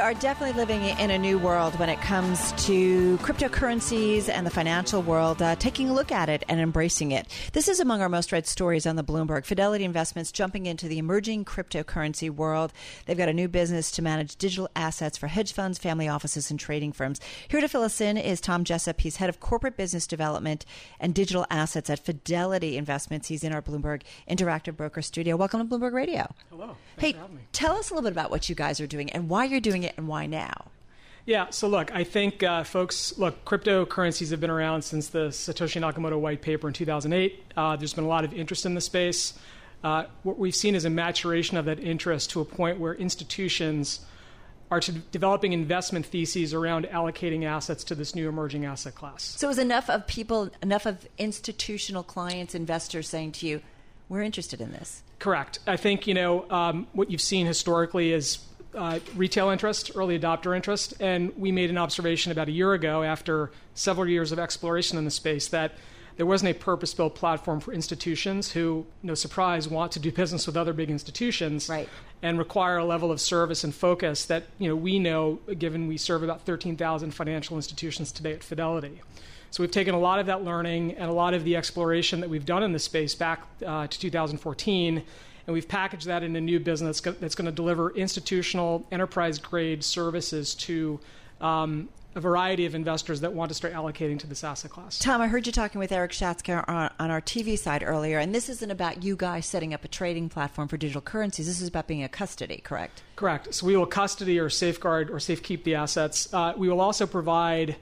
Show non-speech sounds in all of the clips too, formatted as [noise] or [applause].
Are definitely living in a new world when it comes to cryptocurrencies and the financial world, uh, taking a look at it and embracing it. This is among our most read stories on the Bloomberg. Fidelity Investments jumping into the emerging cryptocurrency world. They've got a new business to manage digital assets for hedge funds, family offices, and trading firms. Here to fill us in is Tom Jessop. He's head of corporate business development and digital assets at Fidelity Investments. He's in our Bloomberg Interactive Broker studio. Welcome to Bloomberg Radio. Hello. Thanks hey, tell us a little bit about what you guys are doing and why you're doing doing it and why now? Yeah, so look, I think uh, folks, look, cryptocurrencies have been around since the Satoshi Nakamoto white paper in 2008. Uh, there's been a lot of interest in the space. Uh, what we've seen is a maturation of that interest to a point where institutions are to developing investment theses around allocating assets to this new emerging asset class. So, is enough of people, enough of institutional clients, investors saying to you, "We're interested in this"? Correct. I think you know um, what you've seen historically is uh, retail interest, early adopter interest, and we made an observation about a year ago after several years of exploration in the space that there wasn't a purpose built platform for institutions who, no surprise, want to do [laughs] business with other big institutions right. and require a level of service and focus that you know, we know, given we serve about 13,000 financial institutions today at Fidelity. So we've taken a lot of that learning and a lot of the exploration that we've done in this space back uh, to 2014 and we've packaged that in a new business that's going to deliver institutional enterprise grade services to um, a variety of investors that want to start allocating to this asset class. Tom, I heard you talking with Eric Schatzker on, on, our TV side earlier, and this isn't about you guys setting up a trading platform for digital currencies. This is about being a custody, correct? Correct. So we will custody or safeguard or safekeep the assets. Uh, we will also provide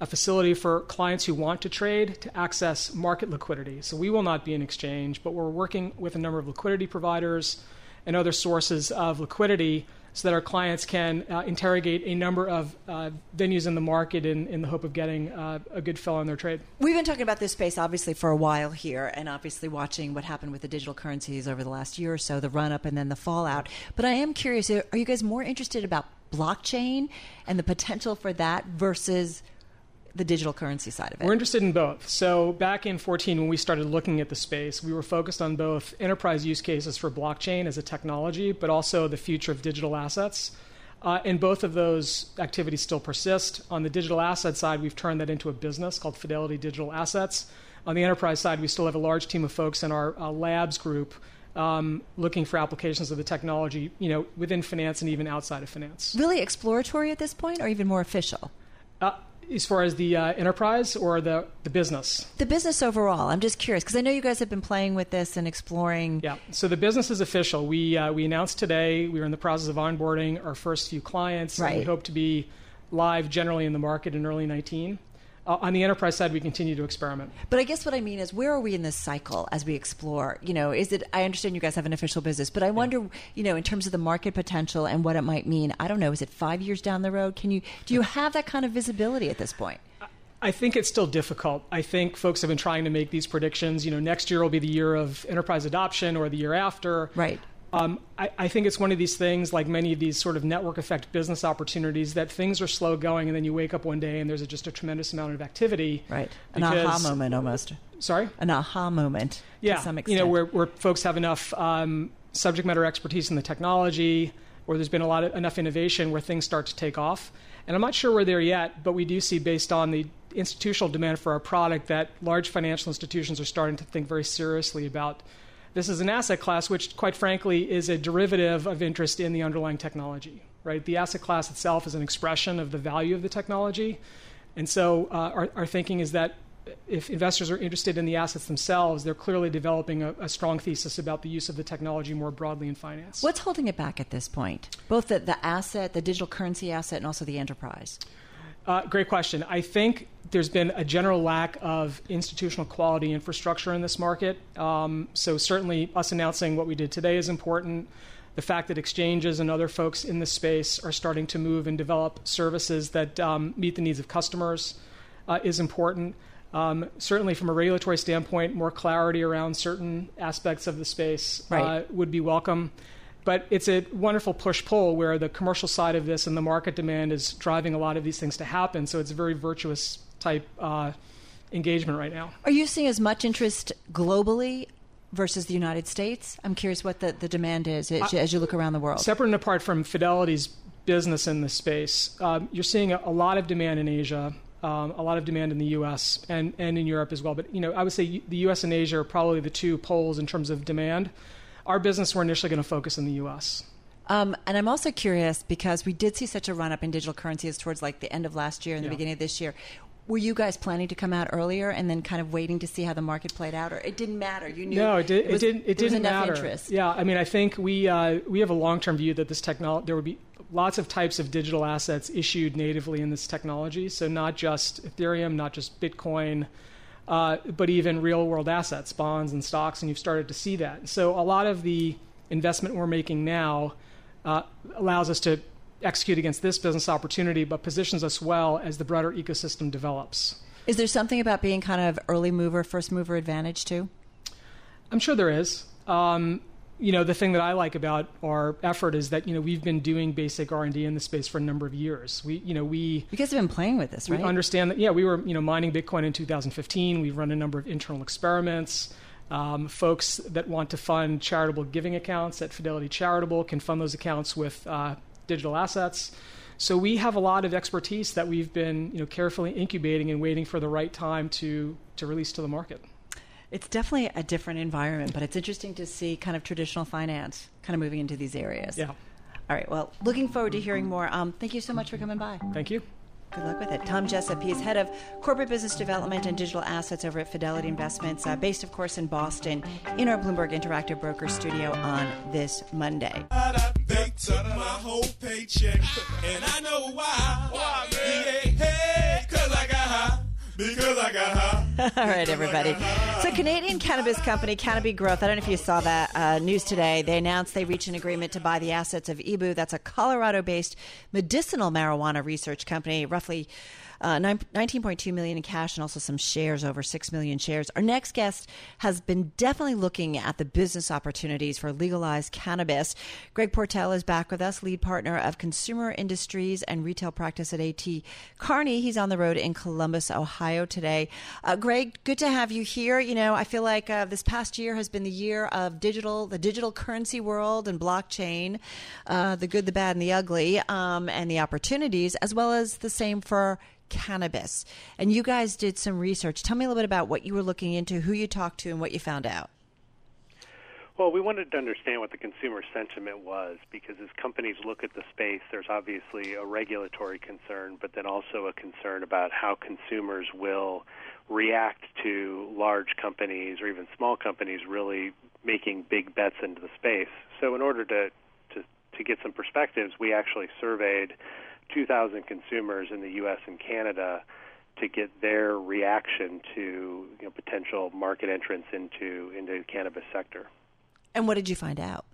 a facility for clients who want to trade to access market liquidity. So we will not be an exchange, but we're working with a number of liquidity providers and other sources of liquidity so that our clients can uh, interrogate a number of uh, venues in the market in, in the hope of getting uh, a good fill on their trade. We've been talking about this space obviously for a while here, and obviously watching what happened with the digital currencies over the last year or so, the run up and then the fallout. But I am curious are you guys more interested about blockchain and the potential for that versus the digital currency side of it? We're interested in both. So back in 14, when we started looking at the space, we were focused on both enterprise use cases for blockchain as a technology, but also the future of digital assets. Uh, and both of those activities still persist. On the digital asset side, we've turned that into a business called Fidelity Digital Assets. On the enterprise side, we still have a large team of folks in our uh, labs group um, looking for applications of the technology, you know, within finance and even outside of finance. Really exploratory at this point, or even more official? Uh, as far as the uh, enterprise or the, the business? The business overall. I'm just curious because I know you guys have been playing with this and exploring. Yeah. So the business is official. We uh, we announced today we are in the process of onboarding our first few clients. Right. we hope to be live generally in the market in early 19 uh, on the enterprise side, we continue to experiment. But I guess what I mean is, where are we in this cycle as we explore? You know, is it? I understand you guys have an official business, but I wonder, yeah. you know, in terms of the market potential and what it might mean. I don't know. Is it five years down the road? Can you do you have that kind of visibility at this point? I think it's still difficult. I think folks have been trying to make these predictions. You know, next year will be the year of enterprise adoption, or the year after. Right. Um, I, I, think it's one of these things, like many of these sort of network effect business opportunities, that things are slow going, and then you wake up one day and there's a, just a tremendous amount of activity. Right, an aha moment almost. Sorry, an aha moment. Yeah, to some extent. you know, where, where folks have enough um, subject matter expertise in the technology, or there's been a lot of enough innovation where things start to take off. And I'm not sure we're there yet, but we do see, based on the institutional demand for our product, that large financial institutions are starting to think very seriously about this is an asset class which, quite frankly, is a derivative of interest in the underlying technology. Right? The asset class itself is an expression of the value of the technology. And so uh, our, our thinking is that if investors are interested in the assets themselves, they're clearly developing a, a, strong thesis about the use of the technology more broadly in finance. What's holding it back at this point? Both the, the asset, the digital currency asset, and also the enterprise? Uh, great question. I think there's been a general lack of institutional quality infrastructure in this market. Um, so, certainly, us announcing what we did today is important. The fact that exchanges and other folks in the space are starting to move and develop services that um, meet the needs of customers uh, is important. Um, certainly, from a regulatory standpoint, more clarity around certain aspects of the space right. uh, would be welcome. But it's a wonderful push pull where the commercial side of this and the market demand is driving a lot of these things to happen. So it's a very virtuous type uh, engagement right now. Are you seeing as much interest globally versus the United States? I'm curious what the, the demand is as, as you look around the world. Separate and apart from Fidelity's business in this space, um, you're seeing a, a, lot of demand in Asia. Um, a lot of demand in the U.S. and, and in Europe as well, but you know I would say the U.S. and Asia are probably the two poles in terms of demand our business, we're initially going to focus in the U.S. Um, and I'm also curious because we did see such a run up in digital currencies towards like the end of last year and the beginning of this year. Were you guys planning to come out earlier and then kind of waiting to see how the market played out, or it didn't matter? You knew. No, it, did, it, was, it didn't. It didn't matter. Interest. Yeah, I mean, I think we uh, we have a long term view that this technology there would be lots of types of digital assets issued natively in this technology. So not just Ethereum, not just Bitcoin uh, but even real world assets, bonds and stocks, and you've started to see that. So a lot of the investment we're making now uh, allows us to execute against this business opportunity, but positions us well as the broader ecosystem develops. Is there something about being kind of early mover, first mover advantage too? I'm sure there is. Um, you know, the thing that I like about our effort is that you know we've been doing basic R and D in the space for a number of years. We, you know, we you guys have been playing with this, right? We understand that. Yeah, we were you know mining Bitcoin in 2015. We've run a number of internal experiments. Um, folks that want to fund charitable giving accounts at Fidelity Charitable can fund those accounts with uh, digital assets. So we have a lot of expertise that we've been you know carefully incubating and waiting for the right time to to release to the market. It's definitely a different environment, but it's interesting to see kind of traditional finance kind of moving into these areas. Yeah. All right. Well, looking forward to hearing more. Um, thank you so much for coming by. Thank you. Good luck with it. Tom Jessop, he is head of corporate business development and digital assets over at Fidelity Investments, uh, based, of course, in Boston, in our Bloomberg Interactive Broker studio on this Monday. They took my whole paycheck, and I know why. Why, man? Because I got high. [laughs] All right, everybody. So, Canadian cannabis company Canopy Growth, I don't know if you saw that uh, news today. They announced they reached an agreement to buy the assets of Ebbu. That's a Colorado based medicinal marijuana research company, roughly uh, 19.2 million in cash and also some shares over 6 million shares. Our next guest has been definitely looking at the business opportunities for legalized cannabis. Greg Portell is back with us, lead partner of consumer industries and retail practice at AT Kearney. He's on the road in Columbus, Ohio today. Uh, Greg, good to have you here. You know, I feel like uh, this past year has been the year of digital, the digital currency world and blockchain, uh, the good, the bad, and the ugly, um, and the opportunities, as well as the same for cannabis. And you guys did some research. Tell me a little bit about what you were looking into, who you talked to, and what you found out. Well, we wanted to understand what the consumer sentiment was because as companies look at the space, there's obviously a regulatory concern, but then also a concern about how consumers will react to large companies or even small companies really making big bets into the space. So, in order to, to, to get some perspectives, we actually surveyed 2,000 consumers in the U.S. and Canada to get their reaction to you know, potential market entrance into into the cannabis sector. And what did you find out?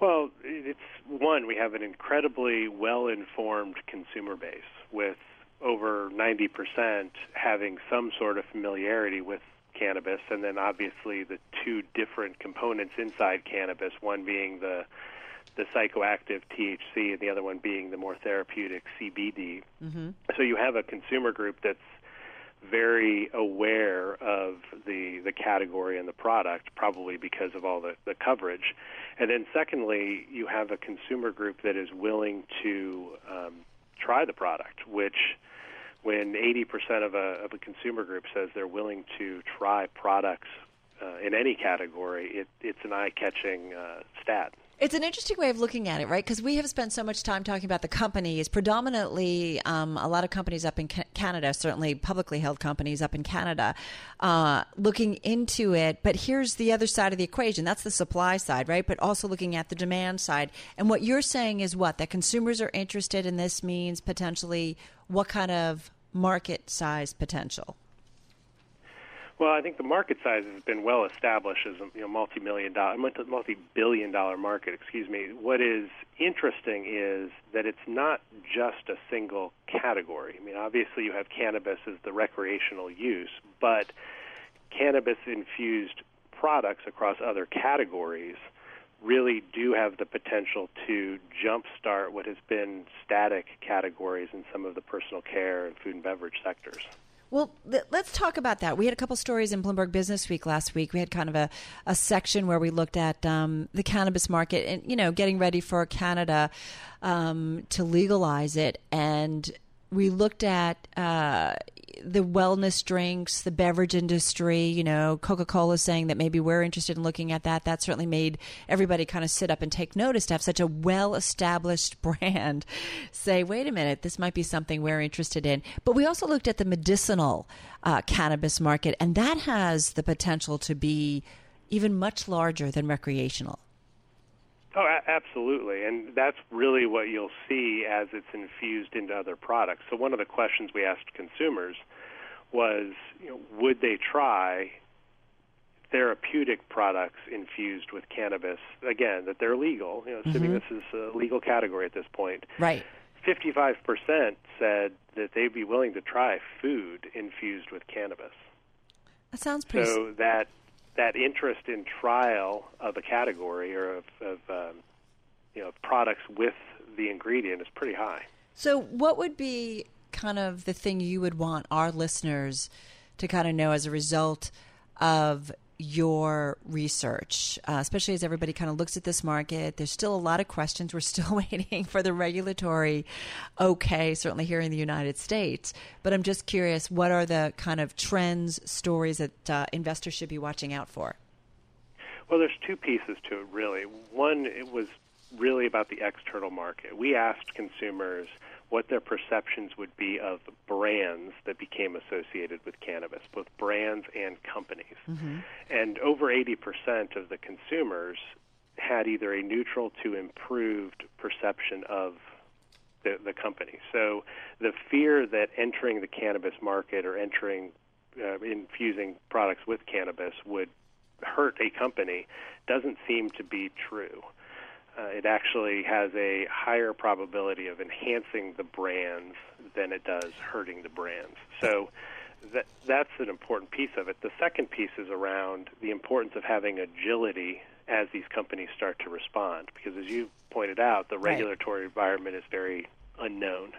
Well, it's one we have an incredibly well-informed consumer base with over 90% having some sort of familiarity with cannabis and then obviously the two different components inside cannabis one being the the psychoactive THC and the other one being the more therapeutic CBD. Mm-hmm. So you have a consumer group that's very aware of the the category and the product, probably because of all the, the coverage. And then secondly, you have a consumer group that is willing to um, try the product, which when 80% of a, of a consumer group says they're willing to try products uh, in any category, it, it's an eye-catching uh, stat It's an interesting way of looking at it, right? Because we have spent so much time talking about the companies, predominantly um, a lot of companies up in ca- Canada, certainly publicly held companies up in Canada, uh, looking into it. But here's the other side of the equation that's the supply side, right? But also looking at the demand side. And what you're saying is what? That consumers are interested in this means potentially what kind of market size potential? Well, I think the market size has been well established as a you know, multi-million dollar, multi-billion dollar market. Excuse me. What is interesting is that it's not just a single category. I mean, obviously you have cannabis as the recreational use, but cannabis infused products across other categories really do have the potential to jumpstart what has been static categories in some of the personal care and food and beverage sectors. Well, th- let's talk about that. We had a couple stories in Bloomberg Business Week last week. We had kind of a, a section where we looked at um, the cannabis market and, you know, getting ready for Canada um, to legalize it. And we looked at uh, the wellness drinks, the beverage industry. You know, Coca Cola saying that maybe we're interested in looking at that. That certainly made everybody kind of sit up and take notice to have such a well established [laughs] brand say, wait a minute, this might be something we're interested in. But we also looked at the medicinal uh, cannabis market, and that has the potential to be even much larger than recreational. Oh, a- absolutely. And that's really what you'll see as it's infused into other products. So, one of the questions we asked consumers was you know, would they try therapeutic products infused with cannabis? Again, that they're legal, you know, assuming Mm-hmm. this is a legal category at this point. Right. 55% said that they'd be willing to try food infused with cannabis. That sounds pretty. So that that interest in trial of a category or of, of um, you know products with the ingredient is pretty high. So, what would be kind of the thing you would want our listeners to kind of know as a result of your research, uh, especially as everybody kind of looks at this market? There's still a lot of questions. We're [laughs] still waiting for the regulatory okay, certainly here in the United States. But I'm just curious what are the kind of trends, stories that uh, investors should be watching out for? Well, there's two pieces to it, really. One, it was really about the external market. We asked consumers what their perceptions would be of brands that became associated with cannabis, both brands and companies. And over 80% of the consumers had either a neutral to improved perception of the, the company. So the fear that entering the cannabis market or entering uh, infusing products with cannabis would hurt a company doesn't seem to be true. Uh, it actually has a higher probability of enhancing the brands than it does hurting the brands. So that, that's an important piece of it. The second piece is around the importance of having agility as these companies start to respond, because as you pointed out, the Right. regulatory environment is very unknown.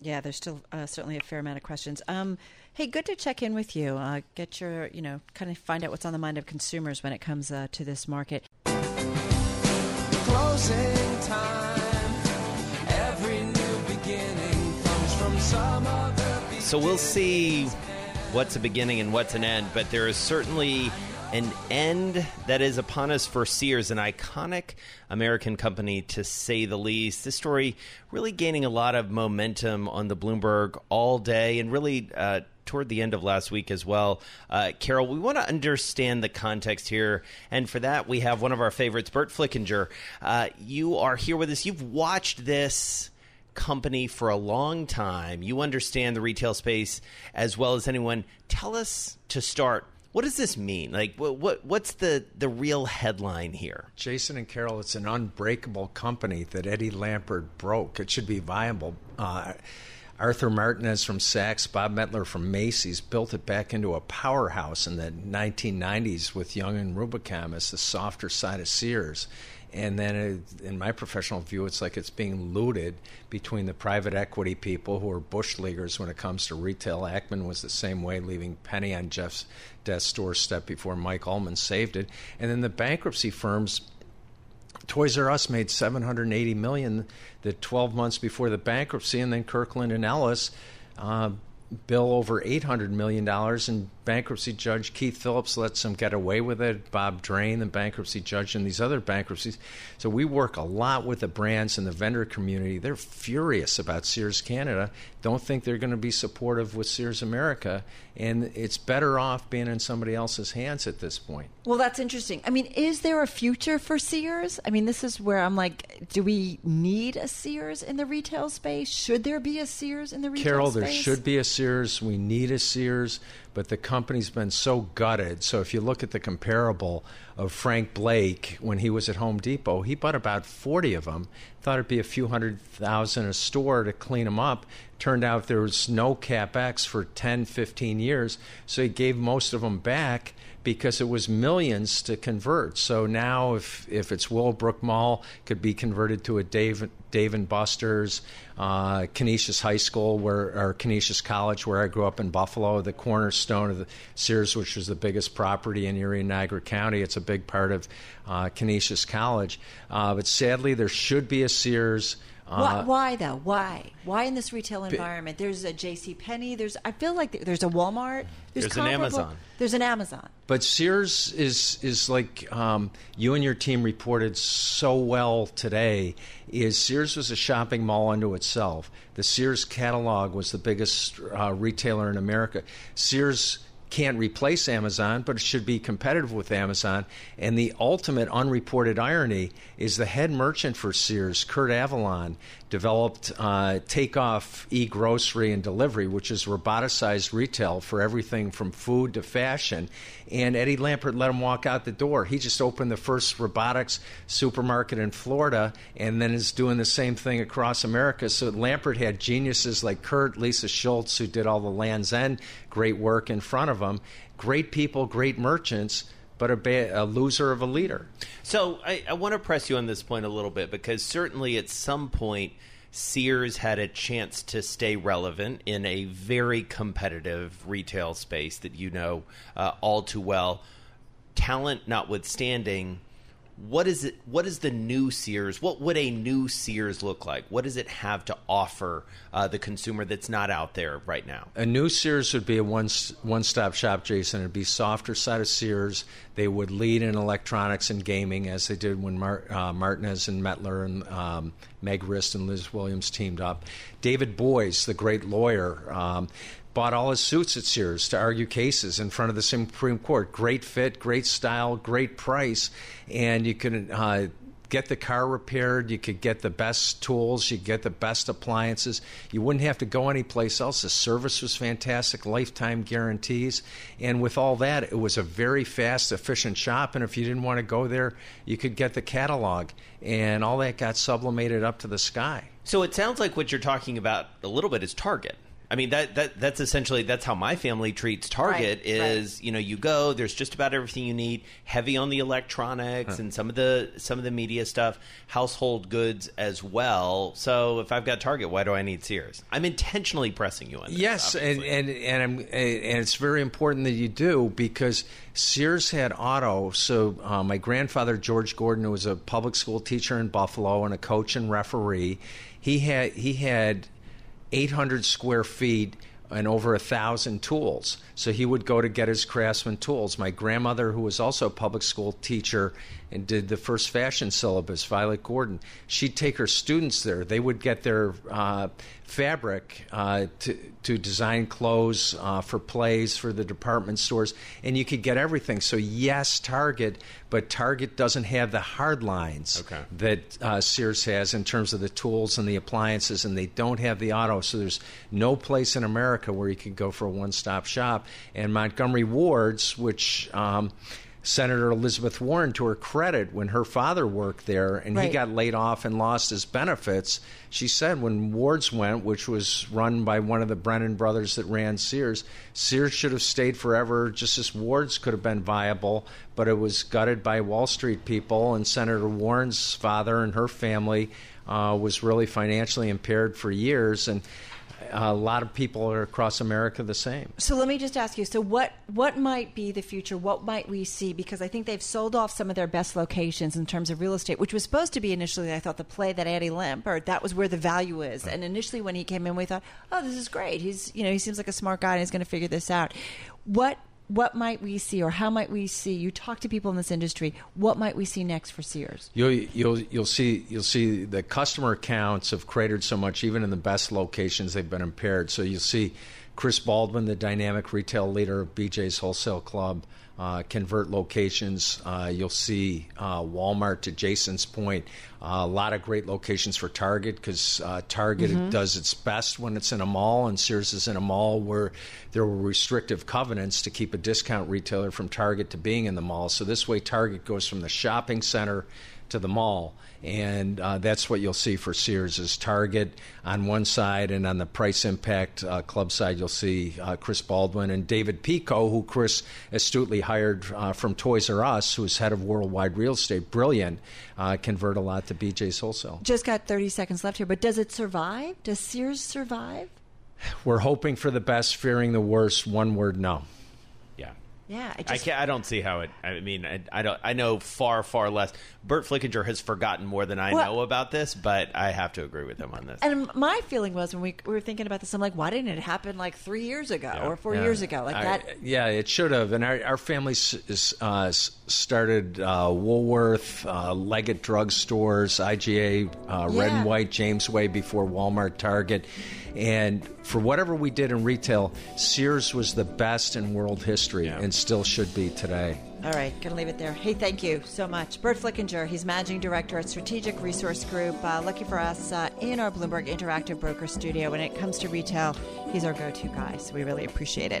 Yeah, there's still uh, certainly a fair amount of questions. Um, hey, good to check in with you. Uh, get your, you know, kind of find out what's on the mind of consumers when it comes uh, to this market. Closing time. Every new beginning comes from some other So we'll see what's a beginning and what's an end, but there is certainly an end that is upon us for Sears, an iconic American company to say the least. This story really gaining a lot of momentum on the Bloomberg all day and really uh, toward the end of last week as well. Uh, Carol, we want to understand the context here, and for that, we have one of our favorites, Burt Flickinger. Uh, you are here with us. You've watched this company for a long time. You understand the retail space as well as anyone. Tell us to start. What does this mean? Like, what, what what's the the real headline here? Jason and Carol, it's an unbreakable company that Eddie Lampert broke. It should be viable. Uh, Arthur Martinez from Saks, Bob Mettler from Macy's built it back into a powerhouse in the 1990s with Young and Rubicam as the softer side of Sears. And then, it, in my professional view, it's like it's being looted between the private equity people who are bush leaguers when it comes to retail. Ackman was the same way, leaving Penney on Jeff's desk doorstep before Mike Ullman saved it. And then the bankruptcy firms Toys R Us made 780 million the 12 months before the bankruptcy, and then Kirkland and Ellis uh, bill over $800 million, and bankruptcy judge Keith Phillips lets them get away with it. Bob Drain, the bankruptcy judge, and these other bankruptcies. So we work a lot with the brands and the vendor community. They're furious about Sears Canada, don't think they're going to be supportive with Sears America, and it's better off being in somebody else's hands at this point. Well, that's interesting. I mean, is there a future for Sears? I mean, this is where I'm like, do we need a Sears in the retail space? Should there be a Sears in the retail Carol, space? there should be a Sears. We need a Sears, but the company's been so gutted. So if you look at the comparable of Frank Blake when he was at Home Depot, he bought about 40 of them. Thought it'd be a few hundred thousand a store to clean them up. Turned out there was no capex for 10, 15 years, so he gave most of them back because it was millions to convert. So now, if if it's Willowbrook Mall, could be converted to a Dave Dave and Buster's, uh, Canisius High School, where or Canisius College, where I grew up in Buffalo, the cornerstone of the Sears, which was the biggest property in Erie and Niagara County. It's a big part of uh, Canisius College, uh, but sadly, there should be a Sears. Why, why though? Why? Why in this retail environment? There's a J.C. Penney. There's. I feel like there's a Walmart. There's an Amazon. There's an Amazon. But Sears is is like um, you and your team reported so well today. Is Sears was a shopping mall unto itself. The Sears catalog was the biggest uh, retailer in America. Sears can't replace Amazon, but it should be competitive with Amazon. And the ultimate unreported irony is the head merchant for Sears, Curt Avallone, developed uh, Takeoff e grocery and delivery, which is roboticized retail for everything from food to fashion. And Eddie Lampert let him walk out the door. He just opened the first robotics supermarket in Florida and then is doing the same thing across America. So Lampert had geniuses like Curt, Lisa Schultz, who did all the Land's End great work in front of him, Great people, great merchants, but a, ba- a loser of a leader. So I, I want to press you on this point a little bit because certainly at some point Sears had a chance to stay relevant in a very competitive retail space that you know uh, all too well. Talent notwithstanding, what is it? What is the new Sears? What would a new Sears look like? What does it have to offer uh, the consumer that's not out there right now? A new Sears would be a one one stop shop, Jason. It'd be softer side of Sears. They would lead in electronics and gaming as they did when Mar- uh, Martinez and Mettler and um, Meg Rist and Liz Williams teamed up. David Boies the great lawyer. Um, Bought all his suits at Sears to argue cases in front of the Supreme Court. Great fit, great style, great price, and you could uh, get the car repaired. You could get the best tools. You get the best appliances. You wouldn't have to go anyplace else. The service was fantastic, lifetime guarantees. And with all that, it was a very fast, efficient shop. And if you didn't want to go there, you could get the catalog. And all that got sublimated up to the sky. So it sounds like what you're talking about a little bit is Target. I mean that that that's essentially that's how my family treats Target Right, is you know you go there's just about everything you need heavy on the electronics and some of the some of the media stuff household goods as well so if I've got Target why do I need Sears I'm intentionally pressing you on this, Yes, and obviously. and and, I'm, and it's very important that you do because Sears had auto. So uh, my grandfather George Gordon, who was a public school teacher in Buffalo and a coach and referee, he had he had 800 square feet and over a thousand tools. So he would go to get his craftsman tools. My grandmother, who was also a public school teacher and did the first fashion syllabus, Violet Gordon, she'd take her students there. They would get their uh, fabric uh, to, to design clothes uh, for plays for the department stores, and you could get everything. So, yes, Target, but Target doesn't have the hard lines Okay. that uh, Sears has in terms of the tools and the appliances, and they don't have the auto. So there's no place in America where you can go for a one-stop shop. And Montgomery Ward's, which um, Senator Elizabeth Warren, to her credit, when her father worked there and Right. he got laid off and lost his benefits, she said when Ward's went, which was run by one of the Brennan brothers that ran Sears, Sears should have stayed forever, just as Ward's could have been viable, but it was gutted by Wall Street people, and Senator Warren's father and her family uh, was really financially impaired for years. And Uh, a lot of people are across America the same. So let me just ask you. So what what might be the future? What might we see? Because I think they've sold off some of their best locations in terms of real estate, which was supposed to be initially, I thought, the play that Eddie Lampert. That was where the value is. And initially, when he came in, we thought, oh, this is great. He's you know he seems like a smart guy and he's going to figure this out. What what might we see, or how might we see? You talk to people in this industry. What might we see next for Sears? You'll you'll you'll see you'll see the customer accounts have cratered so much, even in the best locations, they've been impaired. So you'll see Chris Baldwin, the dynamic retail leader of BJ's Wholesale Club, uh, convert locations. Uh, you'll see uh, Walmart, to Jason's point, uh, a lot of great locations for Target because uh, Target does its best when it's in a mall, and Sears is in a mall where there were restrictive covenants to keep a discount retailer from Target to being in the mall. So this way, Target goes from the shopping center to the mall. And uh, that's what you'll see for Sears is Target on one side, and on the Price Impact uh, Club side, you'll see uh, Chris Baldwin and David Pico, who Chris astutely hired uh, from Toys R Us, who's head of worldwide real estate. Brilliant, uh, convert a lot to BJ's Wholesale. Just got thirty seconds left here, but does it survive? Does Sears survive? We're hoping for the best, fearing the worst. One word, no. Yeah. Yeah, I I can't. I don't see how it. I mean, I, I don't. I know far, far less. Burt Flickinger has forgotten more than I Well- know about this, but I have to agree with him on this. And my feeling was when we, we were thinking about this, I'm like, why didn't it happen like three years ago or four Yeah. years ago? Like I- that. yeah, it should have. And our, our family uh, s- started uh, Woolworth, uh, Leggett Drug Stores, IGA, uh, Red and White, Jamesway before Walmart, Target. And for whatever we did in retail, Sears was the best in world history and still should be today. All right, gonna leave it there. Hey, thank you so much, Burt Flickinger. He's managing director at Strategic Resource Group. Uh, lucky for us, uh, in our Bloomberg Interactive Broker Studio. When it comes to retail, he's our go-to guy. So we really appreciate it.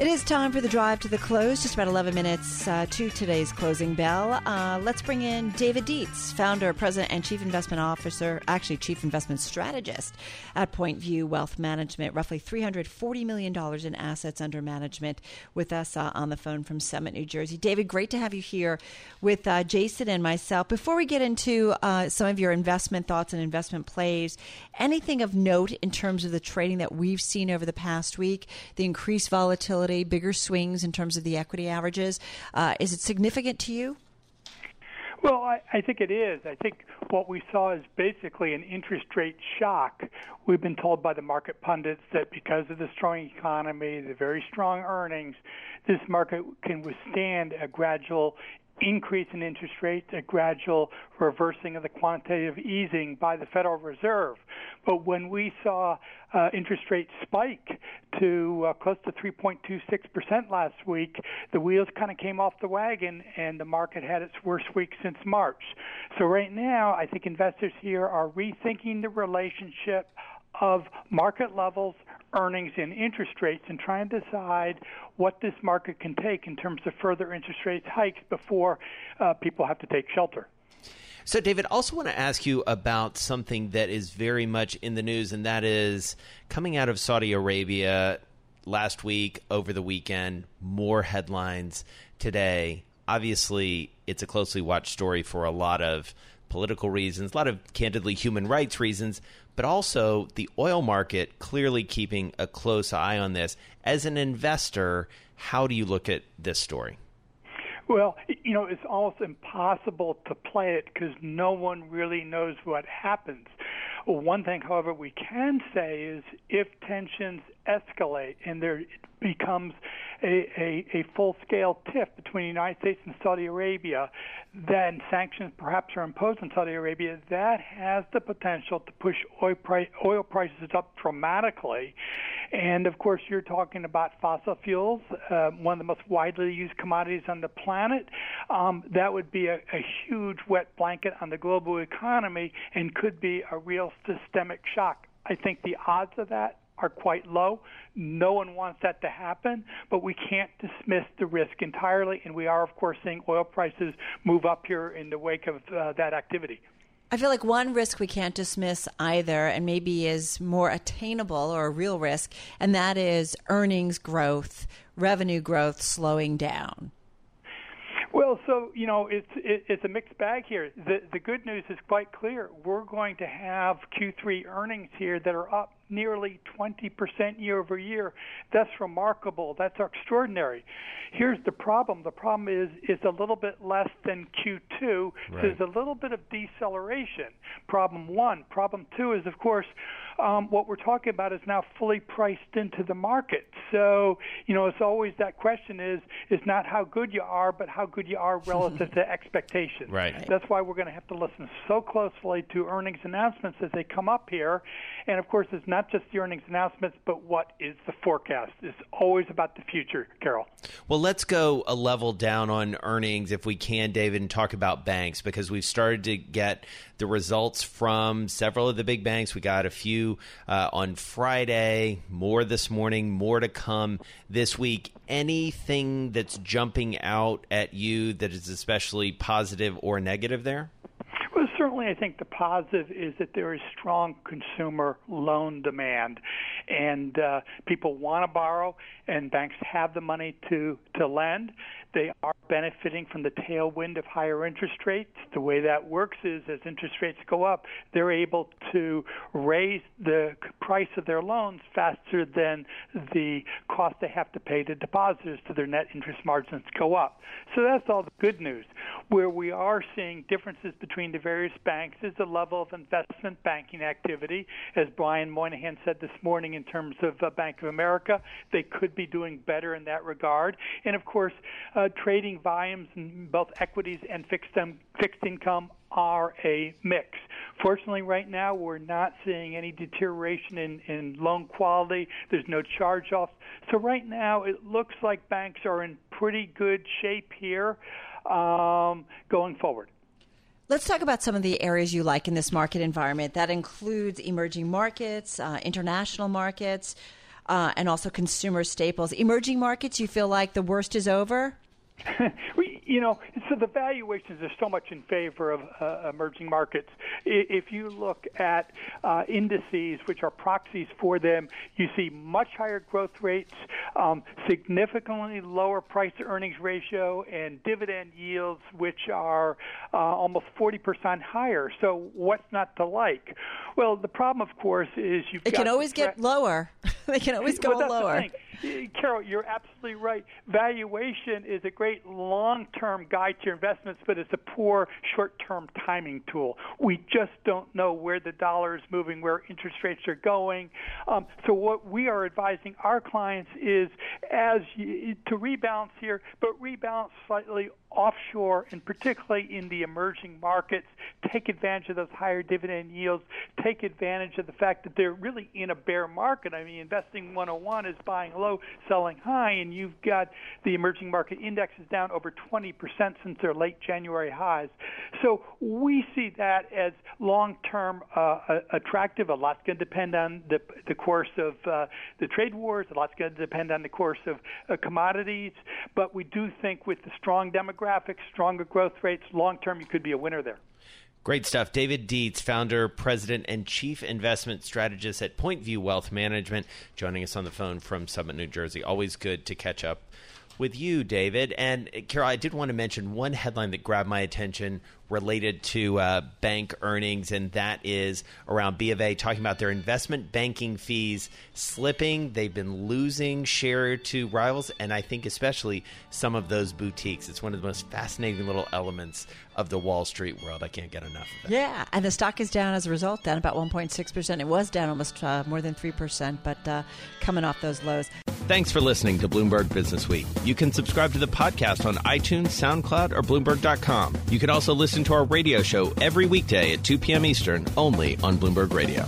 It is time for the drive to the close. Just about 11 minutes uh, to today's closing bell. Uh, let's bring in David Dietze, founder, president, and chief investment officer, actually chief investment strategist at Point View Wealth Management. Roughly $340 million in assets under management. With us uh, on the phone from Summit, New Jersey. David, great to have you here with uh, Jason and myself. Before we get into uh, some of your investment thoughts and investment plays, anything of note in terms of the trading that we've seen over the past week, the increased volatility, bigger swings in terms of the equity averages, uh, is it significant to you? Well, I, I think it is. I think what we saw is basically an interest rate shock. We've been told by the market pundits that because of the strong economy, the very strong earnings, this market can withstand a gradual increase in interest rates, a gradual reversing of the quantitative easing by the Federal Reserve. But when we saw uh, interest rates spike to uh, close to 3.26% last week, the wheels kind of came off the wagon and the market had its worst week since March. So right now, I think investors here are rethinking the relationship of market levels, earnings, and interest rates and try and decide what this market can take in terms of further interest rate hikes before uh, people have to take shelter. So, David, also want to ask you about something that is very much in the news, and that is coming out of Saudi Arabia last week, over the weekend, more headlines today. Obviously, it's a closely watched story for a lot of political reasons, a lot of candidly human rights reasons, but also the oil market clearly keeping a close eye on this. As an investor, how do you look at this story? Well, you know, it's almost impossible to play it because no one really knows what happens. One thing, however, we can say is if tensions escalate and there becomes a, a, a full scale tiff between the United States and Saudi Arabia, then sanctions perhaps are imposed on Saudi Arabia. That has the potential to push oil, price, oil prices up dramatically. And of course, you're talking about fossil fuels, uh, one of the most widely used commodities on the planet. Um, that would be a, a huge wet blanket on the global economy and could be a real systemic shock. I think the odds of that are quite low. No one wants that to happen, but we can't dismiss the risk entirely. And we are, of course, seeing oil prices move up here in the wake of uh, that activity. I feel like one risk we can't dismiss either, and maybe is more attainable or a real risk, and that is earnings growth, revenue growth slowing down. Well, so you know, it's it, it's a mixed bag here. The the good news is quite clear. We're going to have Q3 earnings here that are up nearly 20% year over year. That's remarkable. That's extraordinary. Here's the problem. The problem is it's a little bit less than Q2. Right. There's a little bit of deceleration. Problem one. Problem two is, of course, um, what we're talking about is now fully priced into the market. So, you know, it's always that question is is not how good you are, but how good you are relative to [laughs] expectations. Right. That's why we're going to have to listen so closely to earnings announcements as they come up here. And of course, it's not just the earnings announcements, but what is the forecast. It's always about the future, Carol. Well, let's go a level down on earnings if we can, David, and talk about banks because we've started to get the results from several of the big banks. We got a few uh, on Friday, more this morning, more to come this week. Anything that's jumping out at you that is especially positive or negative there? Well, certainly, I think the positive is that there is strong consumer loan demand, and uh, people want to borrow, and banks have the money to to lend. They are benefiting from the tailwind of higher interest rates. The way that works is as interest rates go up, they're able to raise the price of their loans faster than the cost they have to pay to depositors to their net interest margins go up. So that's all the good news. Where we are seeing differences between the various banks is the level of investment banking activity. As Brian Moynihan said this morning in terms of uh, Bank of America, they could be doing better in that regard. And of course, uh, trading volumes in both equities and fixed, fixed income are a mix. Fortunately, right now, we're not seeing any deterioration in, in loan quality. There's no charge offs. So, right now, it looks like banks are in pretty good shape here um, going forward. Let's talk about some of the areas you like in this market environment. That includes emerging markets, uh, international markets, uh, and also consumer staples. Emerging markets, you feel like the worst is over? [laughs] we, you know, so the valuations are so much in favor of uh, emerging markets. If you look at uh, indices, which are proxies for them, you see much higher growth rates, um, significantly lower price to earnings ratio, and dividend yields, which are uh, almost 40% higher. So, what's not to like? Well, the problem, of course, is you've It got can always get lower. [laughs] they can always go well, lower. [laughs] Carol, you're absolutely right. Valuation is a great long-term guide to your investments, but it's a poor short-term timing tool. We just don't know where the dollar is moving, where interest rates are going. Um, so what we are advising our clients is as you, to rebalance here, but rebalance slightly offshore and particularly in the emerging markets. Take advantage of those higher dividend yields. Take advantage of the fact that they're really in a bear market. I mean, investing 101 is buying low, selling high, and you've got the emerging market index is down over 20% since their late January highs. So we see that as long-term uh, attractive. A lot's going to depend on the, the course of uh, the trade wars. A lot's going to depend on the course of uh, commodities. But we do think with the strong demographics, stronger growth rates, long-term, you could be a winner there. Great stuff. David Dietze, founder, president, and chief investment strategist at Point View Wealth Management, joining us on the phone from Summit, New Jersey. Always good to catch up with you, David. And Carol, I did want to mention one headline that grabbed my attention related to uh, bank earnings, and that is around B of A talking about their investment banking fees slipping. They've been losing share to rivals, and I think especially some of those boutiques. It's one of the most fascinating little elements of the Wall Street world. I can't get enough of it. Yeah, and the stock is down as a result, down about 1.6%. It was down almost uh, more than 3%, but uh, coming off those lows. Thanks for listening to Bloomberg Business Week. You can subscribe to the podcast on iTunes, SoundCloud, or Bloomberg.com. You can also listen to our radio show every weekday at 2 p.m. Eastern, only on Bloomberg Radio.